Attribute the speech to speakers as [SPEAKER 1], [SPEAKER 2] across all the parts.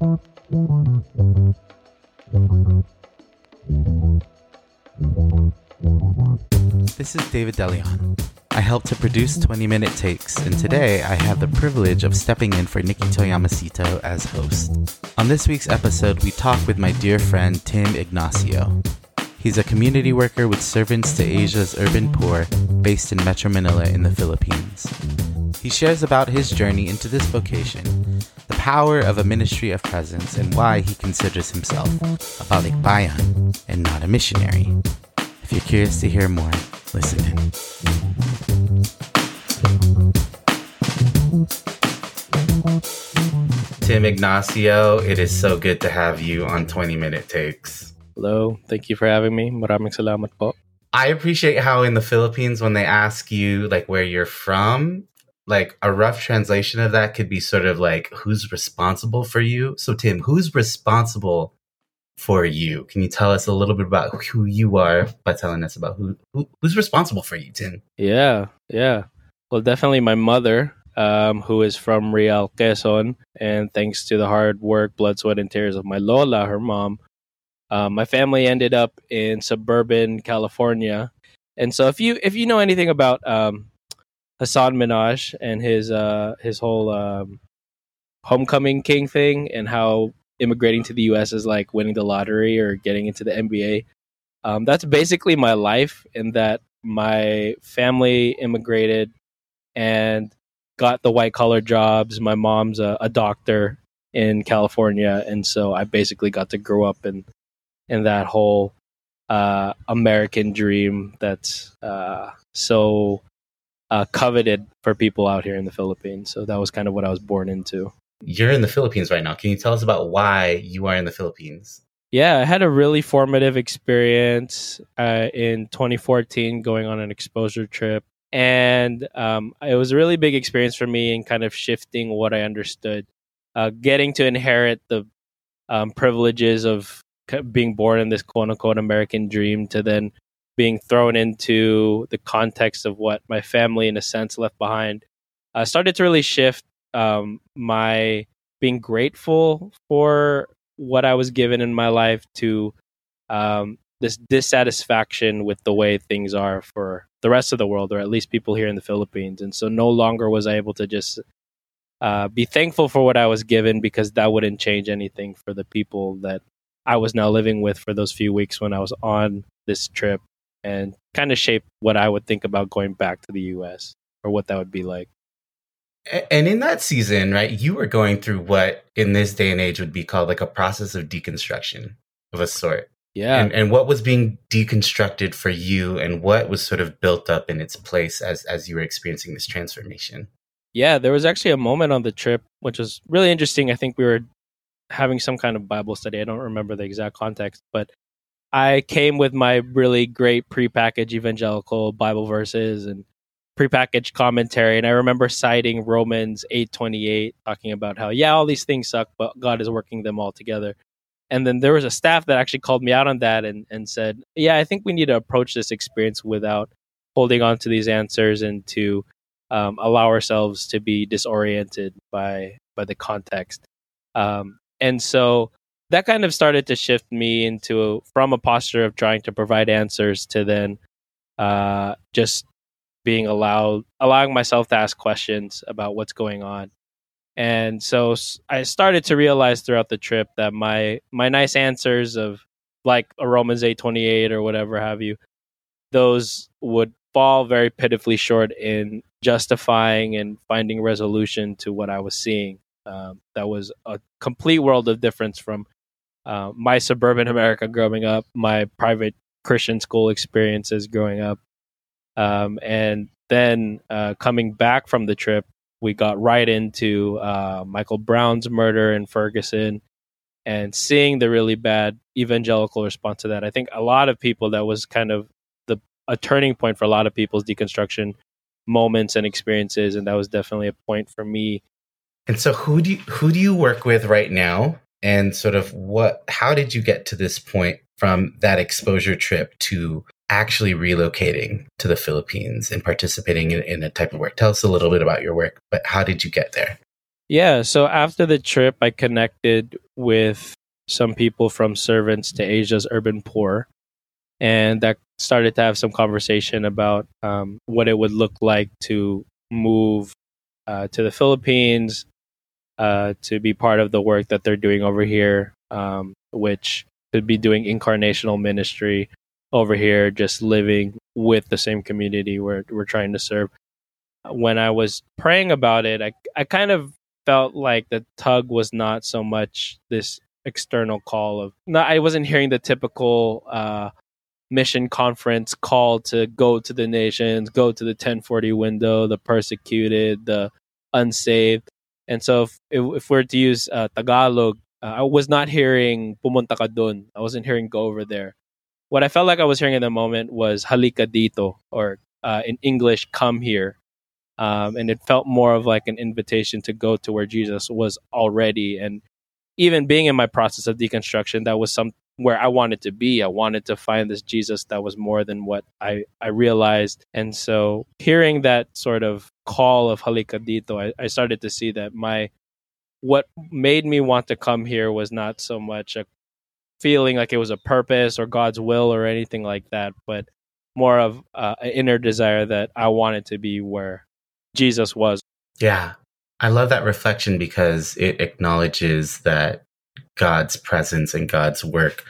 [SPEAKER 1] This is David de Leon. I help to produce 20 Minute Takes, and today I have the privilege of stepping in for Nikki Yamasito as host. On this week's episode, we talk with my dear friend Tim Ignacio. He's a community worker with Servants to Asia's Urban Poor based in Metro Manila in the Philippines. He shares about his journey into this vocation, power of a ministry of presence, and why he considers himself a balikbayan and not a missionary. If you're curious to hear more, listen in. Tim Ignacio, it is so good to have you on 20 Minute Takes.
[SPEAKER 2] Hello. Thank you for having me. Maraming salamat po.
[SPEAKER 1] I appreciate how in the Philippines, when they ask you like where you're from, like a rough translation of that could be sort of like who's responsible for you. So Tim, who's responsible for you? Can you tell us a little bit about who you are by telling us about who, who who's responsible for you, Tim?
[SPEAKER 2] Yeah, yeah. Well, definitely my mother, um, who is from Real Quezon, and thanks to the hard work, blood, sweat, and tears of my Lola, her mom, um, my family ended up in suburban California, and so if you if you know anything about um, Hasan Minhaj and his uh, his whole um, homecoming king thing and how immigrating to the U.S. is like winning the lottery or getting into the NBA, um, that's basically my life. In that my family immigrated and got the white collar jobs. My mom's a, a doctor in California, and so I basically got to grow up in in that whole uh, American dream that's uh, so uh, coveted for people out here in the Philippines. So that was kind of what I was born into.
[SPEAKER 1] You're in the Philippines right now. Can you tell us about why you are in the Philippines?
[SPEAKER 2] Yeah, I had a really formative experience uh, in 2014 going on an exposure trip. And um, it was a really big experience for me in kind of shifting what I understood. Uh, getting to inherit the um, privileges of being born in this quote unquote American dream to then being thrown into the context of what my family, in a sense, left behind, uh, started to really shift um, my being grateful for what I was given in my life to um, this dissatisfaction with the way things are for the rest of the world, or at least people here in the Philippines. And so no longer was I able to just uh, be thankful for what I was given because that wouldn't change anything for the people that I was now living with for those few weeks when I was on this trip and kind of shape what I would think about going back to the US or what that would be like.
[SPEAKER 1] And in that season, right, you were going through what in this day and age would be called like a process of deconstruction of a sort.
[SPEAKER 2] Yeah.
[SPEAKER 1] And, and what was being deconstructed for you and what was sort of built up in its place as, as you were experiencing this transformation?
[SPEAKER 2] Yeah, there was actually a moment on the trip which was really interesting. I think we were having some kind of Bible study. I don't remember the exact context, but I came with my really great prepackaged evangelical Bible verses and prepackaged commentary, and I remember citing Romans eight twenty eight, talking about how yeah, all these things suck, but God is working them all together. And then there was a staff that actually called me out on that and, and said, yeah, I think we need to approach this experience without holding on to these answers and to um, allow ourselves to be disoriented by by the context. Um, and so that kind of started to shift me into a, from a posture of trying to provide answers to then uh, just being allowed allowing myself to ask questions about what's going on. And so i started to realize throughout the trip that my my nice answers of like a romans 828 or whatever have you those would fall very pitifully short in justifying and finding resolution to what i was seeing. Um, that was a complete world of difference from uh, my suburban America growing up, my private Christian school experiences growing up, um, and then uh, coming back from the trip, we got right into uh, Michael Brown's murder in Ferguson, and seeing the really bad evangelical response to that. I think a lot of people that was kind of the a turning point for a lot of people's deconstruction moments and experiences, and that was definitely a point for me.
[SPEAKER 1] And so who do you, who do you work with right now and sort of what how did you get to this point from that exposure trip to actually relocating to the Philippines and participating in, in a type of work? Tell us a little bit about your work, but how did you get there?
[SPEAKER 2] Yeah, so after the trip, I connected with some people from Servants to Asia's Urban Poor, and that started to have some conversation about um, what it would look like to move uh, to the Philippines uh, to be part of the work that they're doing over here, um, which could be doing incarnational ministry over here, just living with the same community where we're trying to serve. When I was praying about it, I, I kind of felt like the tug was not so much this external call of not I wasn't hearing the typical uh, mission conference call to go to the nations, go to the 1040 window, the persecuted, the unsaved. And so if, if we're to use uh, Tagalog, uh, I was not hearing pumunta ka dun. I wasn't hearing go over there. What I felt like I was hearing in the moment was halika dito, or uh, in English, come here. Um, and it felt more of like an invitation to go to where Jesus was already. And even being in my process of deconstruction, that was some where I wanted to be. I wanted to find this Jesus that was more than what I, I realized. And so hearing that sort of call of Halika Dito, I, I started to see that my what made me want to come here was not so much a feeling like it was a purpose or God's will or anything like that, but more of uh, an inner desire that I wanted to be where Jesus was.
[SPEAKER 1] Yeah. I love that reflection because it acknowledges that God's presence and God's work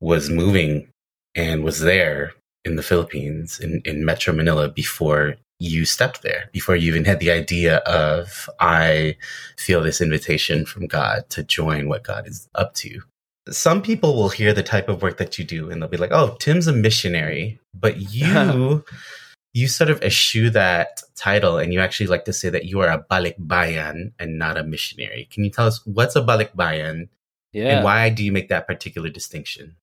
[SPEAKER 1] was moving and was there in the Philippines, in, in Metro Manila, before you stepped there, before you even had the idea of, I feel this invitation from God to join what God is up to. Some people will hear the type of work that you do and they'll be like, oh, Tim's a missionary, but you you sort of eschew that title and you actually like to say that you are a balikbayan and not a missionary. Can you tell us what's a balikbayan? Yeah. And why do you make that particular distinction?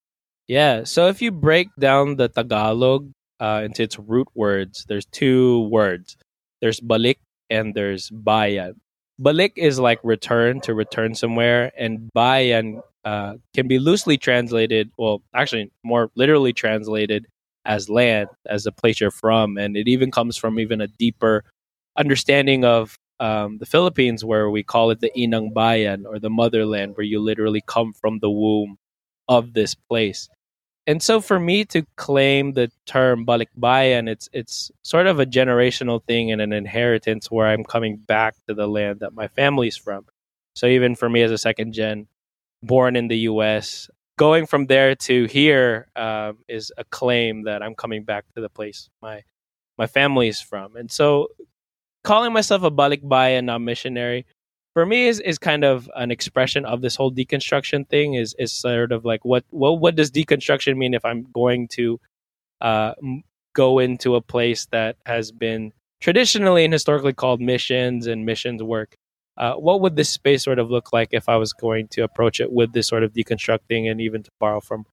[SPEAKER 2] Yeah. So if you break down the Tagalog uh, into its root words, there's two words. There's balik and there's bayan. Balik is like return to return somewhere, and bayan uh, can be loosely translated, well, actually more literally translated as land, as a place you're from. And it even comes from even a deeper understanding of um, the Philippines, where we call it the Inang Bayan or the motherland, where you literally come from the womb of this place. And so for me to claim the term balikbayan, it's it's sort of a generational thing and an inheritance where I'm coming back to the land that my family's from. So even for me as a second gen, born in the U.S., going from there to here um, is a claim that I'm coming back to the place my my family is from. And so calling myself a balikbayan, not missionary, for me is, is kind of an expression of this whole deconstruction thing is is sort of like what what what does deconstruction mean if I'm going to uh, go into a place that has been traditionally and historically called missions and missions work uh, what would this space sort of look like if I was going to approach it with this sort of deconstructing and even to borrow from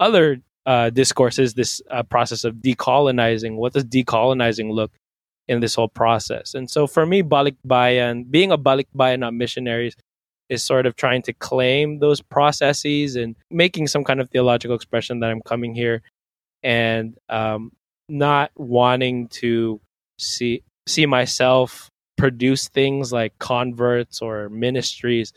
[SPEAKER 2] other uh, discourses, this uh, process of decolonizing? What does decolonizing look in this whole process? And so for me, Balikbayan, being a Balikbayan, not missionaries, is sort of trying to claim those processes and making some kind of theological expression that I'm coming here and um, not wanting to see see myself produce things like converts or ministries,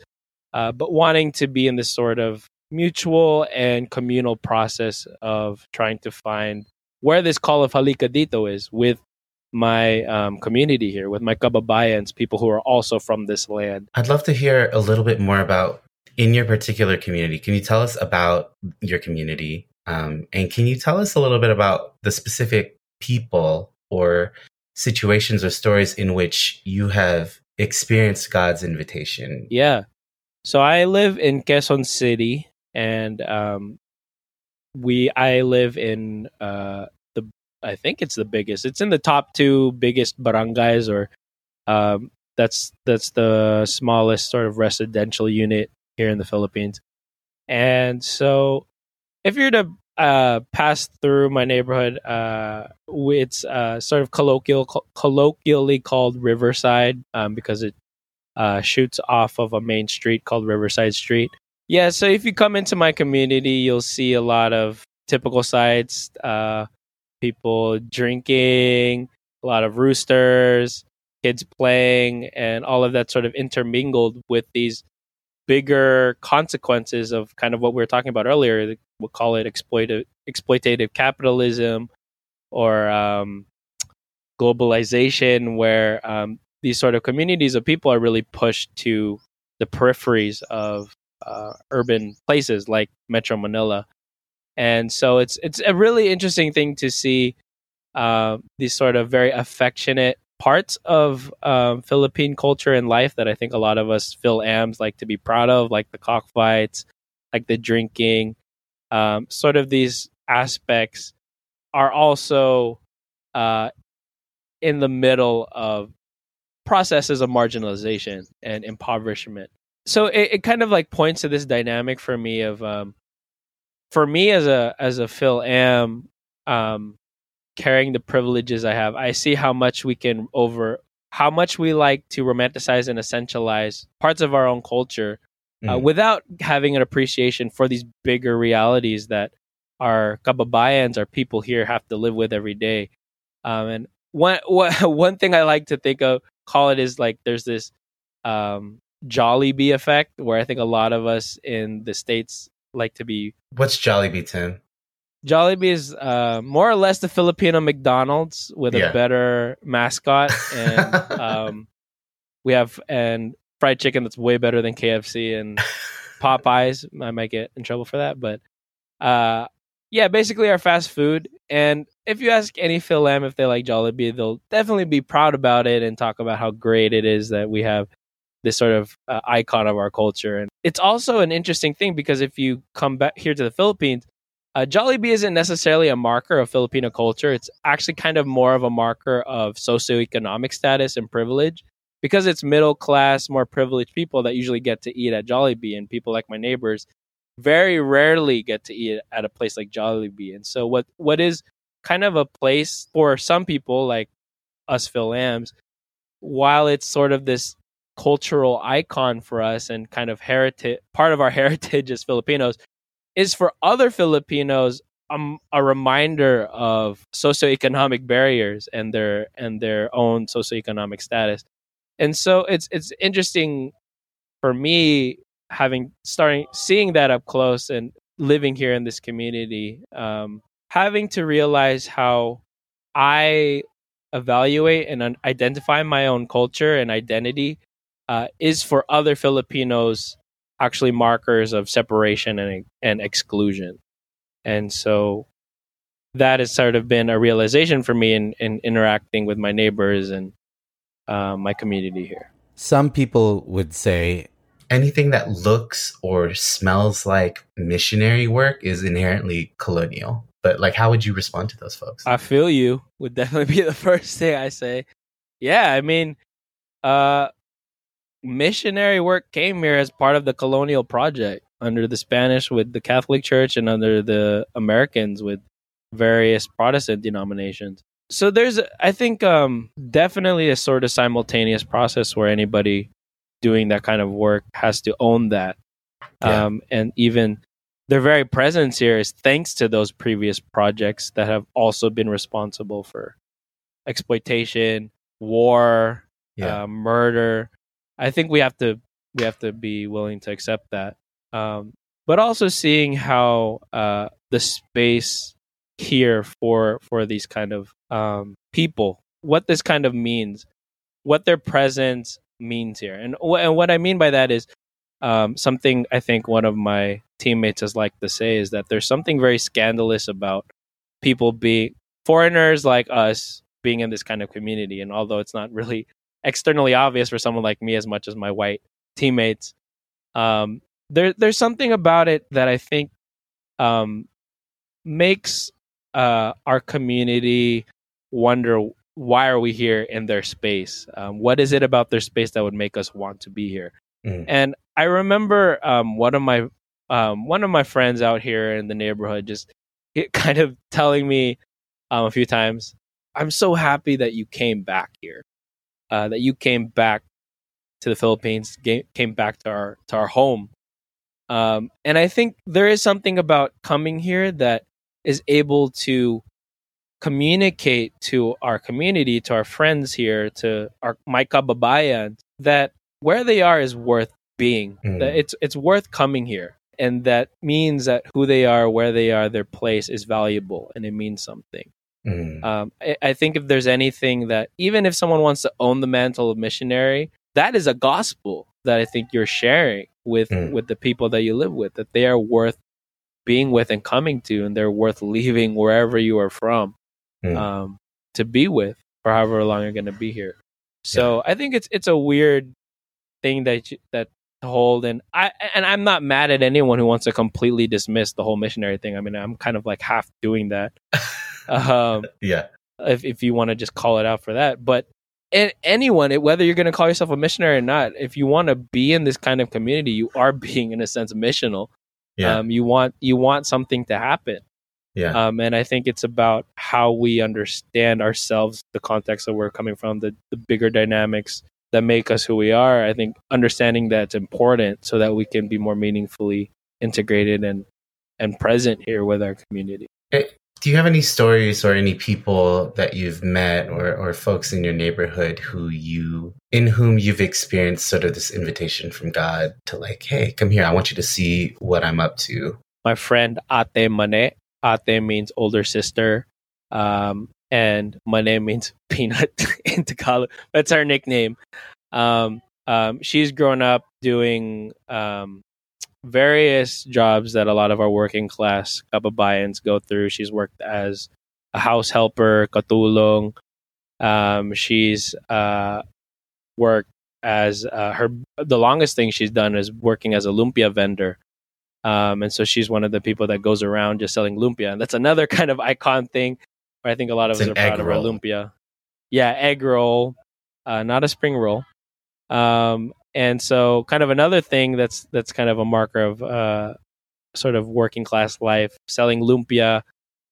[SPEAKER 2] uh, but wanting to be in this sort of mutual and communal process of trying to find where this call of Halika Dito is with my um, community here, with my kababayans, people who are also from this land.
[SPEAKER 1] I'd love to hear a little bit more about in your particular community. Can you tell us about your community? Um, and can you tell us a little bit about the specific people or situations or stories in which you have experienced God's invitation?
[SPEAKER 2] Yeah. So I live in Quezon City, and um, we I live in uh, I think it's the biggest. It's in the top two biggest barangays, or um, that's that's the smallest sort of residential unit here in the Philippines. And so, if you're to uh, passed through my neighborhood. Uh, it's uh, sort of colloquial, co- colloquially called Riverside um, because it uh, shoots off of a main street called Riverside Street. Yeah, so if you come into my community, you'll see a lot of typical sites. uh, people drinking, a lot of roosters, kids playing and all of that sort of intermingled with these bigger consequences of kind of what we were talking about earlier. We'll call it exploitative, capitalism or um, globalization, where um, these sort of communities of people are really pushed to the peripheries of uh, urban places like Metro Manila. And so it's it's a really interesting thing to see uh, these sort of very affectionate parts of um, Philippine culture and life that I think a lot of us Phil-Ams like to be proud of, like the cockfights, like the drinking. Um, sort of these aspects are also uh, in the middle of processes of marginalization and impoverishment. So it, it kind of like points to this dynamic for me of um, for me as a as a Phil-Am, um, carrying the privileges I have, I see how much we can over how much we like to romanticize and essentialize parts of our own culture uh, mm. without having an appreciation for these bigger realities that our kababayans, our people here, have to live with every day. Um, and one, one thing I like to think of, call it is like there's this um, Jollibee effect where I think a lot of us in the states like to be.
[SPEAKER 1] What's Jollibee, Tim?
[SPEAKER 2] Jollibee is uh, more or less the Filipino McDonald's with yeah. a better mascot, and um, we have and fried chicken that's way better than KFC and Popeyes. I might get in trouble for that, but uh, yeah, basically our fast food. And if you ask any Phil-Am if they like Jollibee, they'll definitely be proud about it and talk about how great it is that we have this sort of uh, icon of our culture. And it's also an interesting thing because if you come back here to the Philippines, uh, Jollibee isn't necessarily a marker of Filipino culture. It's actually kind of more of a marker of socioeconomic status and privilege because it's middle class, more privileged people that usually get to eat at Jollibee, and people like my neighbors very rarely get to eat at a place like Jollibee. And so, what what is kind of a place for some people like us Phil-Ams, while it's sort of this cultural icon for us and kind of heritage part of our heritage as Filipinos is for other Filipinos um, a reminder of socioeconomic barriers and their and their own socioeconomic status. And so it's it's interesting for me having starting seeing that up close and living here in this community, um, having to realize how I evaluate and identify my own culture and identity uh, is for other Filipinos actually markers of separation and and exclusion. And so that has sort of been a realization for me in, in interacting with my neighbors and uh, my community here.
[SPEAKER 1] Some people would say anything that looks or smells like missionary work is inherently colonial. But like, how would you respond to those folks?
[SPEAKER 2] I feel you would definitely be the first thing I say. Yeah, I mean, uh, missionary work came here as part of the colonial project under the Spanish with the Catholic Church and under the Americans with various Protestant denominations. So there's, I think, um, definitely a sort of simultaneous process where anybody doing that kind of work has to own that. Yeah. Um, and even their very presence here is thanks to those previous projects that have also been responsible for exploitation, war, yeah. uh, murder, I think we have to we have to be willing to accept that. Um, but also seeing how uh, the space here for for these kind of um, people, what this kind of means, what their presence means here, and, wh- and what I mean by that is um, something I think one of my teammates has liked to say is that there's something very scandalous about people being foreigners like us being in this kind of community, and although it's not really externally obvious for someone like me as much as my white teammates. Um, there, there's something about it that I think um, makes uh, our community wonder why are we here in their space? Um, what is it about their space that would make us want to be here? Mm. And I remember um, one of my um, one of my friends out here in the neighborhood just kind of telling me um, a few times, "I'm so happy that you came back here." Uh, that you came back to the Philippines, came back to our to our home. Um, and I think there is something about coming here that is able to communicate to our community, to our friends here, to our my kababayan, that where they are is worth being.
[SPEAKER 1] Mm.
[SPEAKER 2] That it's it's worth coming here, and that means that who they are, where they are, their place is valuable, and it means something.
[SPEAKER 1] Mm.
[SPEAKER 2] Um, I, I think if there's anything that, even if someone wants to own the mantle of missionary, that is a gospel that I think you're sharing with
[SPEAKER 1] Mm.
[SPEAKER 2] with the people that you live with. That they are worth being with and coming to, and they're worth leaving wherever you are from
[SPEAKER 1] Mm.
[SPEAKER 2] um, to be with for however long you're going to be here. So I think it's it's a weird thing that you, that to hold, and I and I'm not mad at anyone who wants to completely dismiss the whole missionary thing. I mean, I'm kind of like half doing that. um,
[SPEAKER 1] yeah.
[SPEAKER 2] if if you want to just call it out for that. But and anyone, whether you're going to call yourself a missionary or not, if you want to be in this kind of community, you are being in a sense missional.
[SPEAKER 1] Yeah.
[SPEAKER 2] Um, you want you want something to happen.
[SPEAKER 1] yeah.
[SPEAKER 2] Um, and I think it's about how we understand ourselves, the context that we're coming from, the, the bigger dynamics that make us who we are. I think understanding that's important so that we can be more meaningfully integrated and and present here with our community.
[SPEAKER 1] Do you have any stories or any people that you've met or, or folks in your neighborhood who you in whom you've experienced sort of this invitation from God to like, hey, come here, I want you to see what I'm up to.
[SPEAKER 2] my friend Ate Mane. Ate means older sister, um, and Mane means peanut in Tagalog. That's our nickname. Um, um, she's grown up doing um, various jobs that a lot of our working class kababayans go through. She's worked as a house helper, katulong. Um, she's uh, worked as uh, her. The longest thing she's done is working as a lumpia vendor. Um, and so she's one of the people that goes around just selling lumpia. And that's another kind of icon thing where I think a lot of
[SPEAKER 1] It's
[SPEAKER 2] us are proud
[SPEAKER 1] egg
[SPEAKER 2] of our lumpia. Yeah, egg roll, uh, not a spring roll. Um, and so kind of another thing that's that's kind of a marker of uh, sort of working class life, selling lumpia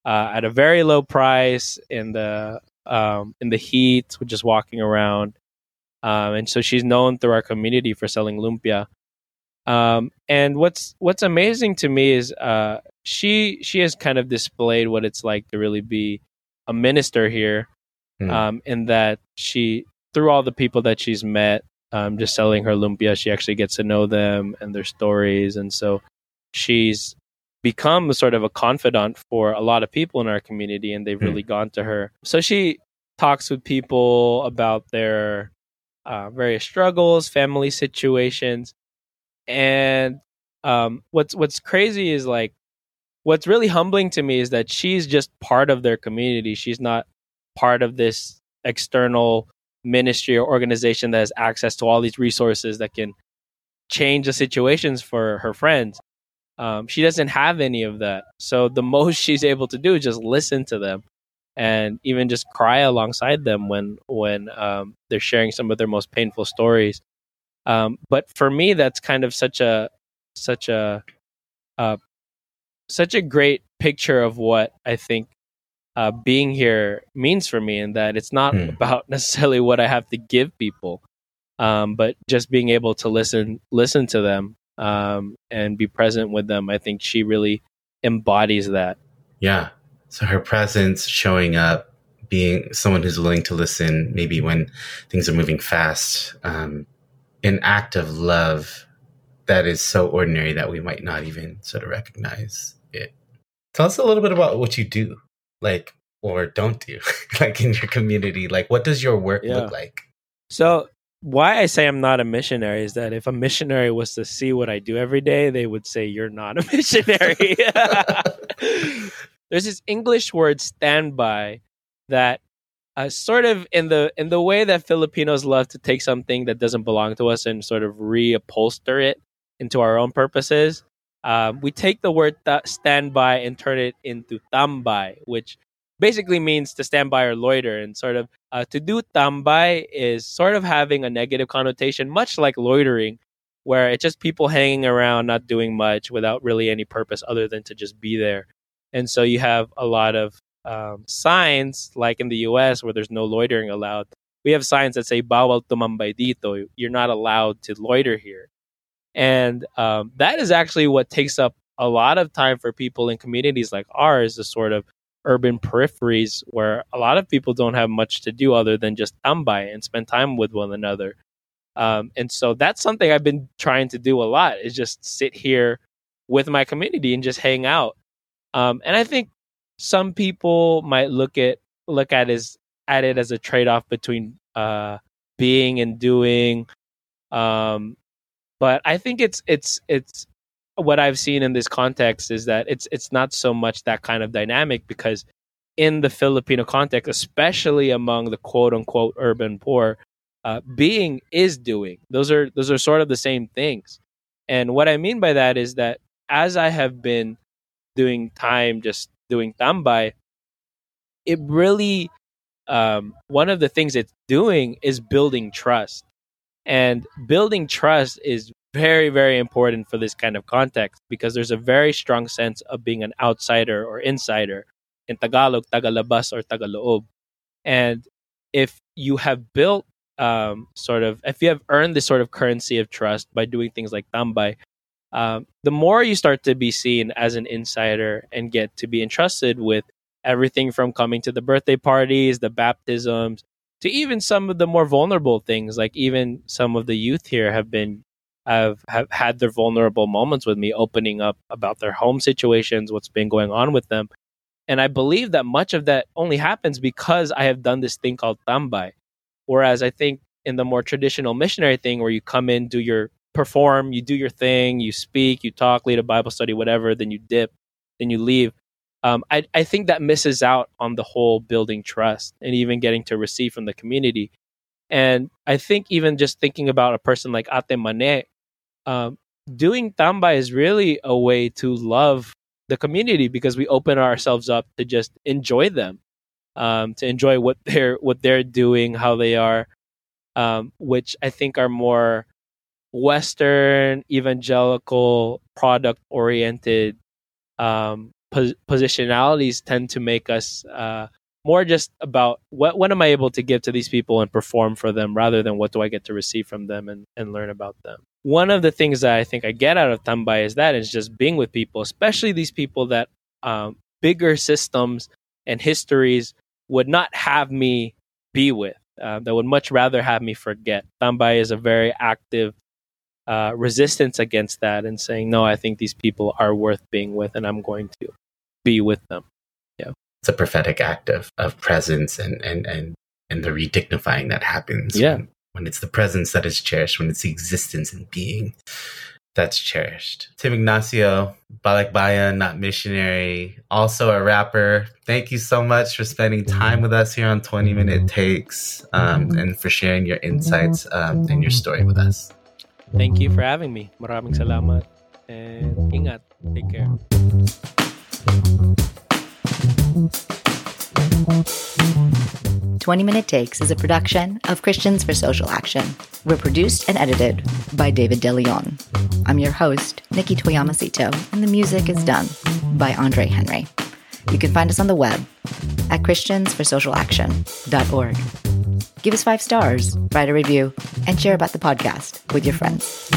[SPEAKER 2] uh, at a very low price in the um, in the heat, just walking around. Um, and so she's known through our community for selling lumpia. Um, and what's what's amazing to me is uh, she she has kind of displayed what it's like to really be a minister here, um, in that she through all the people that she's met, um, just selling her lumpia, she actually gets to know them and their stories, and so she's become sort of a confidant for a lot of people in our community, and they've
[SPEAKER 1] Hmm.
[SPEAKER 2] really gone to her. So she talks with people about their uh, various struggles, family situations, and um, what's what's crazy is like what's really humbling to me is that she's just part of their community. She's not part of this external ministry or organization that has access to all these resources that can change the situations for her friends. Um, she doesn't have any of that. So the most she's able to do is just listen to them and even just cry alongside them when when um, they're sharing some of their most painful stories. Um, but for me, that's kind of such a such a uh, such a great picture of what I think uh, being here means for me, and that it's not
[SPEAKER 1] Hmm.
[SPEAKER 2] about necessarily what I have to give people, um, but just being able to listen listen to them um, and be present with them. I think she really embodies that.
[SPEAKER 1] Yeah. So her presence, showing up, being someone who's willing to listen, maybe when things are moving fast, um, an act of love that is so ordinary that we might not even sort of recognize it. Tell us a little bit about what you do, like, or don't do, like in your community. Like, what does your work
[SPEAKER 2] Yeah.
[SPEAKER 1] look like?
[SPEAKER 2] So why I say I'm not a missionary is that if a missionary was to see what I do every day, they would say you're not a missionary. There's this English word standby that uh, sort of in the in the way that Filipinos love to take something that doesn't belong to us and sort of reupholster it into our own purposes. Um, we take the word ta- standby and turn it into tambay, which basically means to stand by or loiter. And sort of uh, to do tambay is sort of having a negative connotation, much like loitering, where it's just people hanging around, not doing much without really any purpose other than to just be there. And so you have a lot of um, signs, like in the US, where there's no loitering allowed. We have signs that say "Bawal tumambay dito." You're not allowed to loiter here, and um, that is actually what takes up a lot of time for people in communities like ours the sort of urban peripheries where a lot of people don't have much to do other than just tambay and spend time with one another. Um, and so that's something I've been trying to do a lot is just sit here with my community and just hang out. Um, and I think some people might look at look at as at it as a trade off between uh, being and doing. Um, but I think it's it's it's what I've seen in this context is that it's it's not so much that kind of dynamic because in the Filipino context, especially among the quote unquote urban poor, uh, being is doing. Those are those are sort of the same things. And what I mean by that is that as I have been doing time just doing tambay, it really um, one of the things it's doing is building trust. And building trust is very, very important for this kind of context because there's a very strong sense of being an outsider or insider in Tagalog, Tagalabas or Tagaloob. And if you have built um, sort of if you have earned this sort of currency of trust by doing things like tambay, um, the more you start to be seen as an insider and get to be entrusted with everything from coming to the birthday parties, the baptisms, to even some of the more vulnerable things. Like even some of the youth here have been have have had their vulnerable moments with me, opening up about their home situations, what's been going on with them. And I believe that much of that only happens because I have done this thing called tambay. Whereas I think in the more traditional missionary thing where you come in, do your perform, you do your thing, you speak, you talk, lead a Bible study, whatever, then you dip, then you leave. Um, I, I think that misses out on the whole building trust and even getting to receive from the community. And I think even just thinking about a person like Ate Mane, um, doing tambay is really a way to love the community because we open ourselves up to just enjoy them um, to enjoy what they're what they're doing, how they are, um, which I think are more Western evangelical product oriented um, pos- positionalities tend to make us uh, more just about what am I able to give to these people and perform for them rather than what do I get to receive from them and, and learn about them. One of the things that I think I get out of Tambay is that is just being with people, especially these people that um, bigger systems and histories would not have me be with. Uh, that would much rather have me forget. Tambay is a very active uh, resistance against that and saying, no, I think these people are worth being with and I'm going to be with them. Yeah.
[SPEAKER 1] It's a prophetic act of, of presence and, and, and, and the redignifying that happens.
[SPEAKER 2] Yeah.
[SPEAKER 1] When, when it's the presence that is cherished, when it's the existence and being that's cherished. Tim Ignacio, Balikbayan, not missionary, also a rapper. Thank you so much for spending mm-hmm. time with us here on 20 mm-hmm. Minute Takes um, mm-hmm. and for sharing your insights um, and your story with us.
[SPEAKER 2] Thank you for having me. Maraming salamat and ingat. Take care.
[SPEAKER 3] 20 Minute Takes is a production of Christians for Social Action. We're produced and edited by David de Leon. I'm your host, Nikki Toyama-Tsang, and the music is done by Andre Henry. You can find us on the web at christiansforsocialaction.org. Give us five stars, write a review, and share about the podcast with your friends.